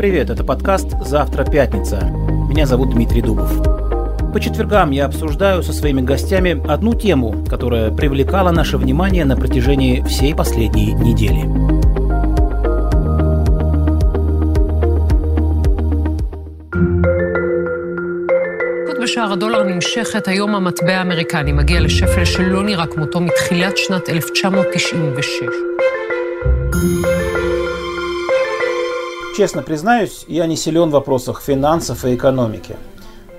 привет, это подкаст «Завтра пятница». Меня зовут Дмитрий Дубов. По четвергам я обсуждаю со своими гостями одну тему, которая привлекала наше внимание на протяжении всей последней недели. בשער הדולר נמשכת, היום המטבע האמריקני מגיע לשפל שלא נראה כמותו מתחילת שנת 1996. Честно признаюсь, я не силен в вопросах финансов и экономики.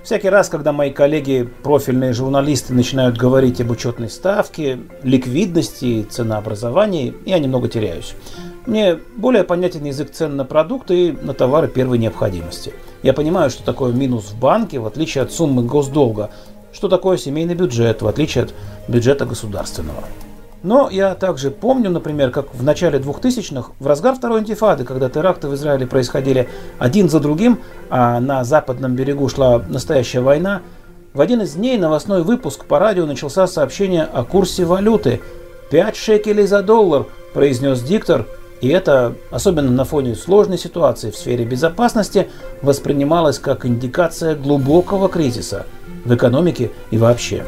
Всякий раз, когда мои коллеги, профильные журналисты, начинают говорить об учетной ставке, ликвидности ценообразовании, я немного теряюсь. Мне более понятен язык цен на продукты и на товары первой необходимости. Я понимаю, что такое минус в банке, в отличие от суммы госдолга, что такое семейный бюджет, в отличие от бюджета государственного. Но я также помню, например, как в начале 2000-х, в разгар второй интифады, когда теракты в Израиле происходили один за другим, а на западном берегу шла настоящая война, в один из дней новостной выпуск по радио начался сообщение о курсе валюты. «Пять шекелей за доллар», – произнес диктор, и это, особенно на фоне сложной ситуации в сфере безопасности, воспринималось как индикация глубокого кризиса в экономике и вообще.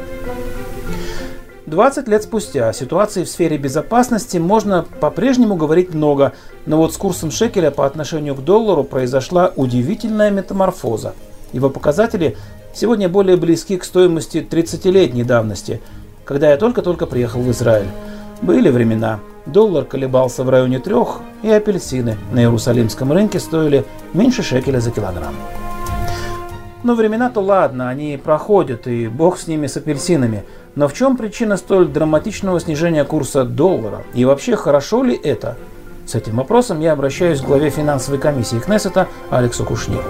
20 лет спустя о ситуации в сфере безопасности можно по-прежнему говорить много, но вот с курсом шекеля по отношению к доллару произошла удивительная метаморфоза. Его показатели сегодня более близки к стоимости 30-летней давности, когда я только-только приехал в Израиль. Были времена. Доллар колебался в районе трех, и апельсины на Иерусалимском рынке стоили меньше шекеля за килограмм. Но времена-то ладно, они проходят, и бог с ними, с апельсинами. Но в чем причина столь драматичного снижения курса доллара? И вообще, хорошо ли это? С этим вопросом я обращаюсь к главе финансовой комиссии Кнессета Алексу Кушниру.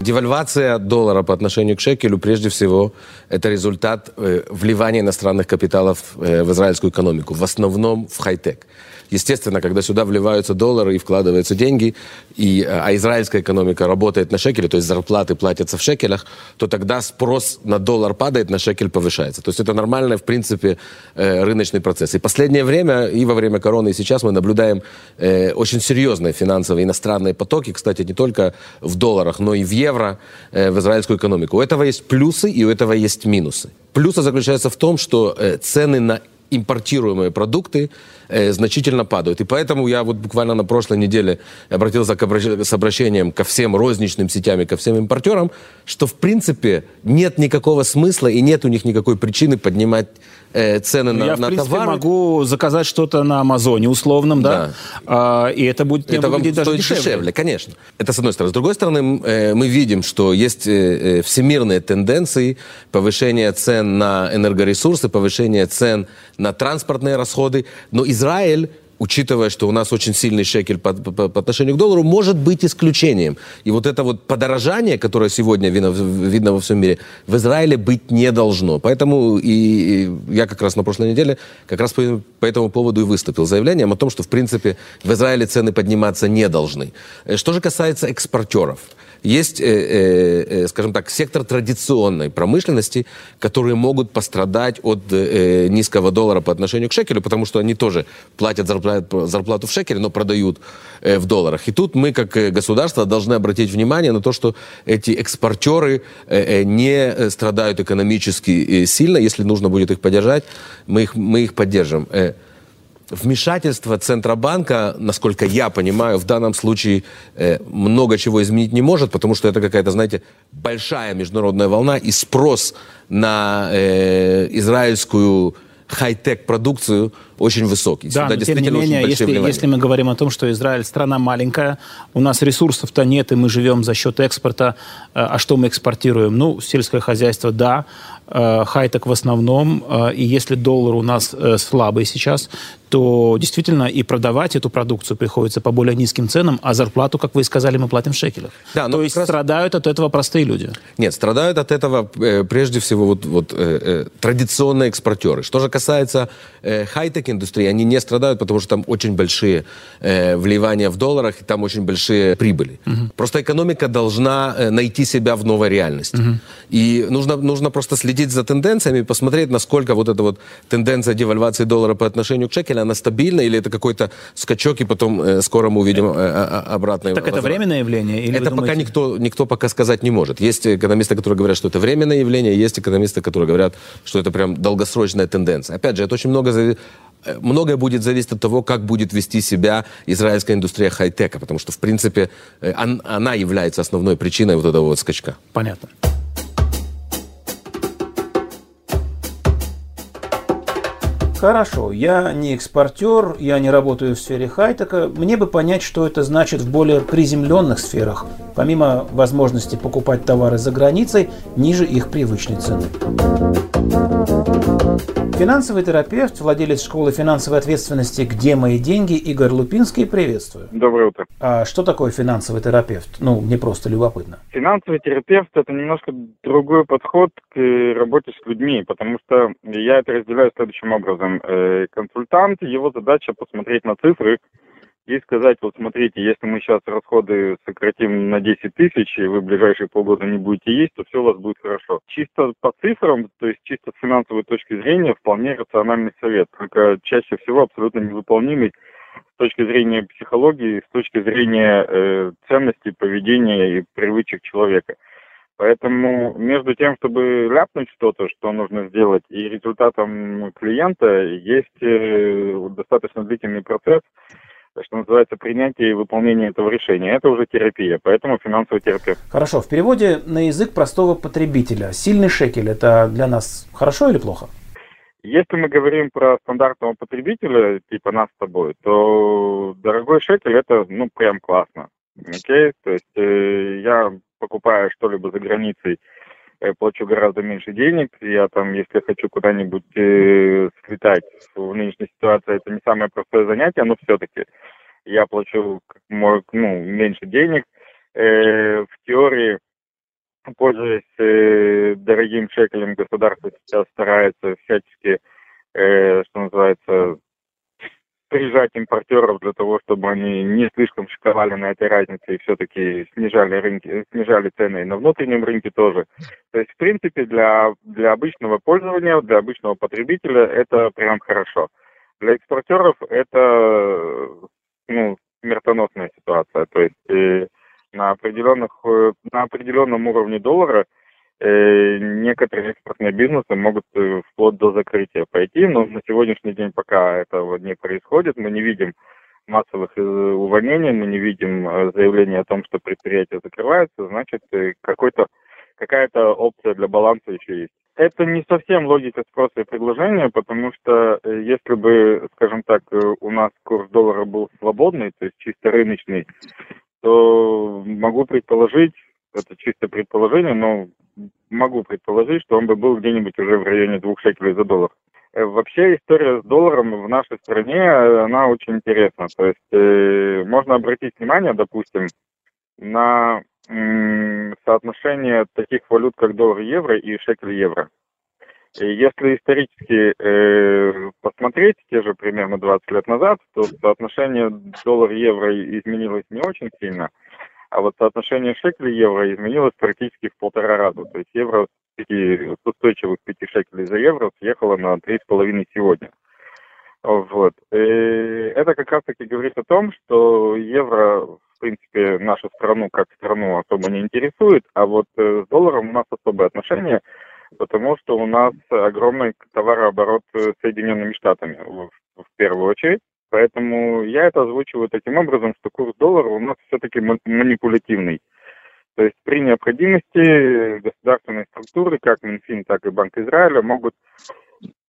Девальвация доллара по отношению к шекелю, прежде всего, это результат э, вливания иностранных капиталов э, в израильскую экономику, в основном в хай-тек. Естественно, когда сюда вливаются доллары и вкладываются деньги, и, э, а израильская экономика работает на шекеле, то есть зарплаты платятся в шекелях, то тогда спрос на доллар падает, на шекель повышается. То есть это нормальный, в принципе, э, рыночный процесс. И последнее время, и во время короны, и сейчас мы наблюдаем э, очень серьезные финансовые иностранные потоки, кстати, не только в долларах, но и в евро в израильскую экономику. У этого есть плюсы и у этого есть минусы. Плюсы заключаются в том, что цены на импортируемые продукты э, значительно падают. И поэтому я вот буквально на прошлой неделе обратился к обращ... с обращением ко всем розничным сетям и ко всем импортерам, что в принципе нет никакого смысла и нет у них никакой причины поднимать э, цены на, я, на в принципе, товары. могу заказать что-то на Амазоне условном, да, да. А, и это будет это выглядеть даже дешевле. дешевле. Конечно. Это с одной стороны. С другой стороны, э, мы видим, что есть э, всемирные тенденции повышения цен на энергоресурсы, повышения цен на транспортные расходы. Но Израиль учитывая, что у нас очень сильный шекель по, по, по отношению к доллару, может быть исключением. И вот это вот подорожание, которое сегодня видно, видно во всем мире, в Израиле быть не должно. Поэтому и, и я как раз на прошлой неделе как раз по, по этому поводу и выступил заявлением о том, что в принципе в Израиле цены подниматься не должны. Э, что же касается экспортеров – есть, э, э, э, скажем так, сектор традиционной промышленности, которые могут пострадать от э, низкого доллара по отношению к шекелю, потому что они тоже платят зарплату, зарплату в шекеле, но продают э, в долларах. И тут мы, как э, государство, должны обратить внимание на то, что эти экспортеры э, э не страдают экономически сильно. Если нужно будет их поддержать, мы их, мы их поддержим вмешательство Центробанка, насколько я понимаю, в данном случае э, много чего изменить не может, потому что это какая-то, знаете, большая международная волна, и спрос на э, израильскую хай-тек продукцию очень высокий. Да, Сюда но тем не менее, если, если мы говорим о том, что Израиль страна маленькая, у нас ресурсов-то нет, и мы живем за счет экспорта, э, а что мы экспортируем? Ну, сельское хозяйство, да, Э, хай-тек в основном, э, и если доллар у нас э, слабый сейчас, то действительно и продавать эту продукцию приходится по более низким ценам, а зарплату, как вы и сказали, мы платим в шекелях. Да, то есть раз... страдают от этого простые люди. Нет, страдают от этого прежде всего вот, вот, традиционные экспортеры. Что же касается э, хай-тек индустрии, они не страдают, потому что там очень большие э, вливания в долларах, и там очень большие прибыли. Угу. Просто экономика должна э, найти себя в новой реальности. Угу. И нужно, нужно просто следить за тенденциями, посмотреть, насколько вот эта вот тенденция девальвации доллара по отношению к шекелю, она стабильна, или это какой-то скачок, и потом э, скоро мы увидим э, э, обратное. Так это временное явление? Или это пока думаете... никто, никто пока сказать не может. Есть экономисты, которые говорят, что это временное явление, есть экономисты, которые говорят, что это прям долгосрочная тенденция. Опять же, это очень много э, многое будет зависеть от того, как будет вести себя израильская индустрия хай-тека, потому что, в принципе, э, она является основной причиной вот этого вот скачка. Понятно. Хорошо, я не экспортер, я не работаю в сфере хай-тека. Мне бы понять, что это значит в более приземленных сферах, помимо возможности покупать товары за границей ниже их привычной цены. Финансовый терапевт, владелец школы финансовой ответственности «Где мои деньги» Игорь Лупинский, приветствую. Доброе утро. А что такое финансовый терапевт? Ну, мне просто любопытно. Финансовый терапевт – это немножко другой подход к работе с людьми, потому что я это разделяю следующим образом. Э, консультант, его задача посмотреть на цифры, и сказать, вот смотрите, если мы сейчас расходы сократим на 10 тысяч, и вы в ближайшие полгода не будете есть, то все у вас будет хорошо. Чисто по цифрам, то есть чисто с финансовой точки зрения, вполне рациональный совет, только чаще всего абсолютно невыполнимый с точки зрения психологии, с точки зрения э, ценностей, поведения и привычек человека. Поэтому между тем, чтобы ляпнуть что-то, что нужно сделать, и результатом клиента есть э, достаточно длительный процесс, что называется, принятие и выполнение этого решения. Это уже терапия, поэтому финансовый терапевт. Хорошо, в переводе на язык простого потребителя. Сильный шекель – это для нас хорошо или плохо? Если мы говорим про стандартного потребителя, типа нас с тобой, то дорогой шекель – это, ну, прям классно. Окей? То есть э, я покупаю что-либо за границей, я плачу гораздо меньше денег. Я там, если хочу куда-нибудь э, слетать, в нынешней ситуации это не самое простое занятие, но все-таки я плачу ну, меньше денег. Э, в теории, пользуясь э, дорогим шекелем, государство сейчас старается всячески, э, что называется, прижать импортеров для того, чтобы они не слишком шиковали на этой разнице и все-таки снижали рынки, снижали цены и на внутреннем рынке тоже. То есть, в принципе, для, для обычного пользования, для обычного потребителя это прям хорошо. Для экспортеров это ну, смертоносная ситуация. То есть э, на определенных э, на определенном уровне доллара некоторые экспортные бизнесы могут э, вплоть до закрытия пойти, но на сегодняшний день пока этого не происходит, мы не видим массовых э, увольнений, мы не видим заявления о том, что предприятие закрывается, значит, какой-то, какая-то опция для баланса еще есть. Это не совсем логика спроса и предложения, потому что если бы, скажем так, у нас курс доллара был свободный, то есть чисто рыночный, то могу предположить, это чисто предположение, но могу предположить, что он бы был где-нибудь уже в районе двух шекелей за доллар. Э, вообще история с долларом в нашей стране, э, она очень интересна. То есть э, можно обратить внимание, допустим, на м, соотношение таких валют, как доллар-евро и шекель-евро. Если исторически э, посмотреть, те же примерно 20 лет назад, то соотношение доллар-евро изменилось не очень сильно – а вот соотношение шекеля-евро изменилось практически в полтора раза. То есть евро с, 5, с устойчивых 5 шекелей за евро съехало на 3,5 сегодня. Вот. И это как раз-таки говорит о том, что евро, в принципе, нашу страну как страну особо не интересует, а вот э, с долларом у нас особое отношение, потому что у нас огромный товарооборот с Соединенными Штатами в первую очередь. Поэтому я это озвучиваю таким образом, что курс доллара у нас все-таки манипулятивный. То есть при необходимости государственные структуры, как Минфин, так и Банк Израиля, могут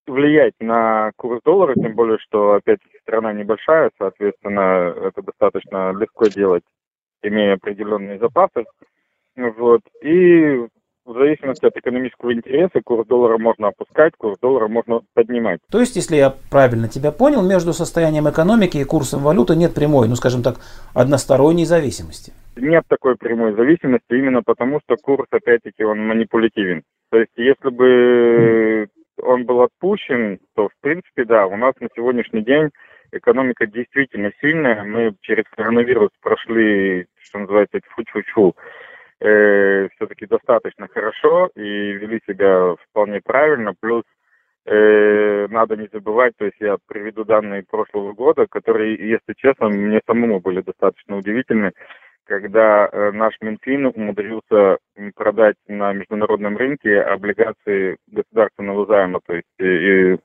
влиять на курс доллара, тем более, что, опять-таки, страна небольшая, соответственно, это достаточно легко делать, имея определенные запасы. Вот. И в зависимости от экономического интереса курс доллара можно опускать, курс доллара можно поднимать. То есть, если я правильно тебя понял, между состоянием экономики и курсом валюты нет прямой, ну скажем так, односторонней зависимости? Нет такой прямой зависимости именно потому, что курс, опять-таки, он манипулятивен. То есть, если бы он был отпущен, то, в принципе, да, у нас на сегодняшний день экономика действительно сильная. Мы через коронавирус прошли, что называется, фу-фу-фу, э, все-таки достаточно хорошо и вели себя вполне правильно. Плюс э, надо не забывать, то есть я приведу данные прошлого года, которые, если честно, мне самому были достаточно удивительны когда э, наш Минфин умудрился продать на международном рынке облигации государственного займа, то есть и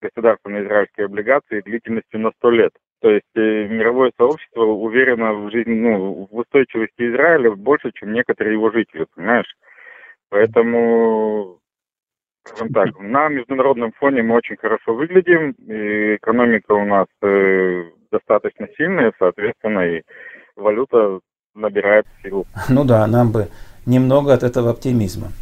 государственные израильские облигации длительностью на 100 лет. То есть э, мировое сообщество уверено в жизни, ну, в устойчивости Израиля больше, чем некоторые его жители, понимаешь? Поэтому, скажем так, на международном фоне мы очень хорошо выглядим, и экономика у нас э, достаточно сильная, соответственно, и валюта набирает силу. Ну да, нам бы немного от этого оптимизма.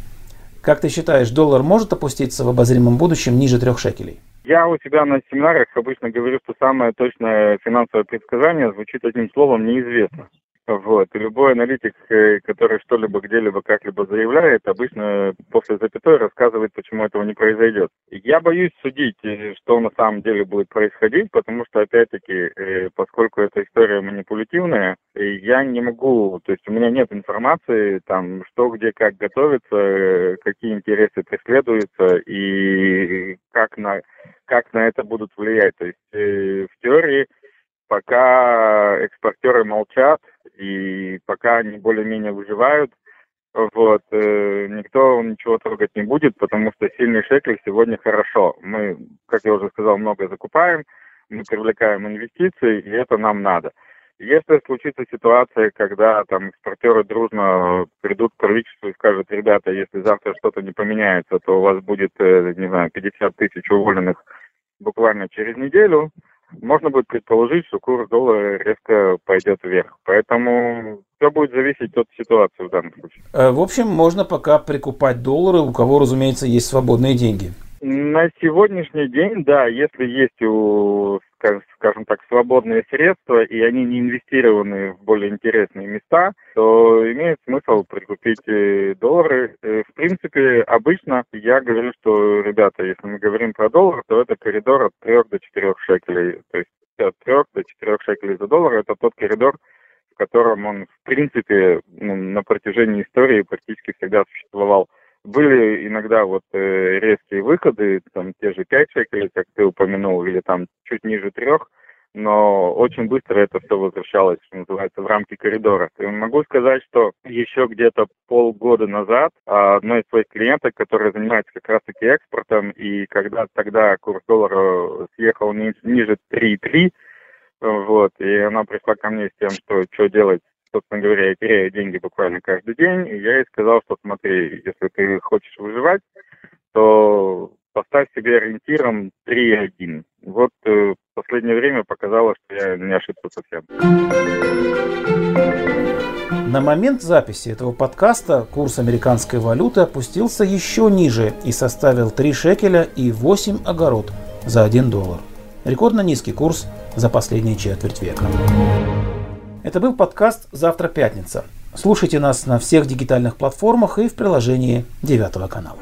Как ты считаешь, доллар может опуститься в обозримом будущем ниже трех шекелей? Я у себя на семинарах обычно говорю, что самое точное финансовое предсказание звучит одним словом «неизвестно». Вот. И любой аналитик, э, который что-либо где-либо как-либо заявляет, обычно после запятой рассказывает, почему этого не произойдет. Я боюсь судить, э, что на самом деле будет происходить, потому что, опять-таки, э, поскольку эта история манипулятивная, я не могу, то есть у меня нет информации, там, что, где, как готовится, какие интересы преследуются и как на, как на это будут влиять. То есть в теории пока экспортеры молчат и пока они более-менее выживают, вот, э, никто ничего трогать не будет, потому что сильный шекель сегодня хорошо. Мы, как я уже сказал, много закупаем, мы привлекаем инвестиции, и это нам надо. Если случится ситуация, когда там экспортеры дружно придут к правительству и скажут, ребята, если завтра что-то не поменяется, то у вас будет, э, не знаю, 50 тысяч уволенных буквально через неделю, можно будет предположить, что курс доллара резко пойдет вверх. Поэтому все будет зависеть от ситуации в данном случае. Э, в общем, можно пока прикупать доллары, у кого, разумеется, есть свободные деньги. На сегодняшний день, да, если есть у, скажем так, свободные средства, и они не инвестированы в более интересные места, то имеет смысл прикупить э, доллары. Э, в принципе, обычно я говорю, что, ребята, если мы говорим про доллар, то это коридор от 3 до 4 шекелей. То есть от 3 до 4 шекелей за доллар – это тот коридор, в котором он, в принципе, ну, на протяжении истории практически всегда существовал. Были иногда вот э, резкие выходы, там те же 5 шекелей, как ты упомянул, или там чуть ниже трех, но очень быстро это все возвращалось, что называется, в рамки коридора. И могу сказать, что еще где-то полгода назад одной из своих клиенток, которая занимается как раз-таки экспортом, и когда тогда курс доллара съехал ниже 3,3, вот, и она пришла ко мне с тем, что что делать собственно говоря, я теряю деньги буквально каждый день. И я ей сказал, что смотри, если ты хочешь выживать, то поставь себе ориентиром 3,1. Вот э, в последнее время показало, что я не ошибся совсем. На момент записи этого подкаста курс американской валюты опустился еще ниже и составил 3 шекеля и 8 огород за 1 доллар. Рекордно низкий курс за последние четверть века. Это был подкаст «Завтра пятница». Слушайте нас на всех дигитальных платформах и в приложении Девятого канала.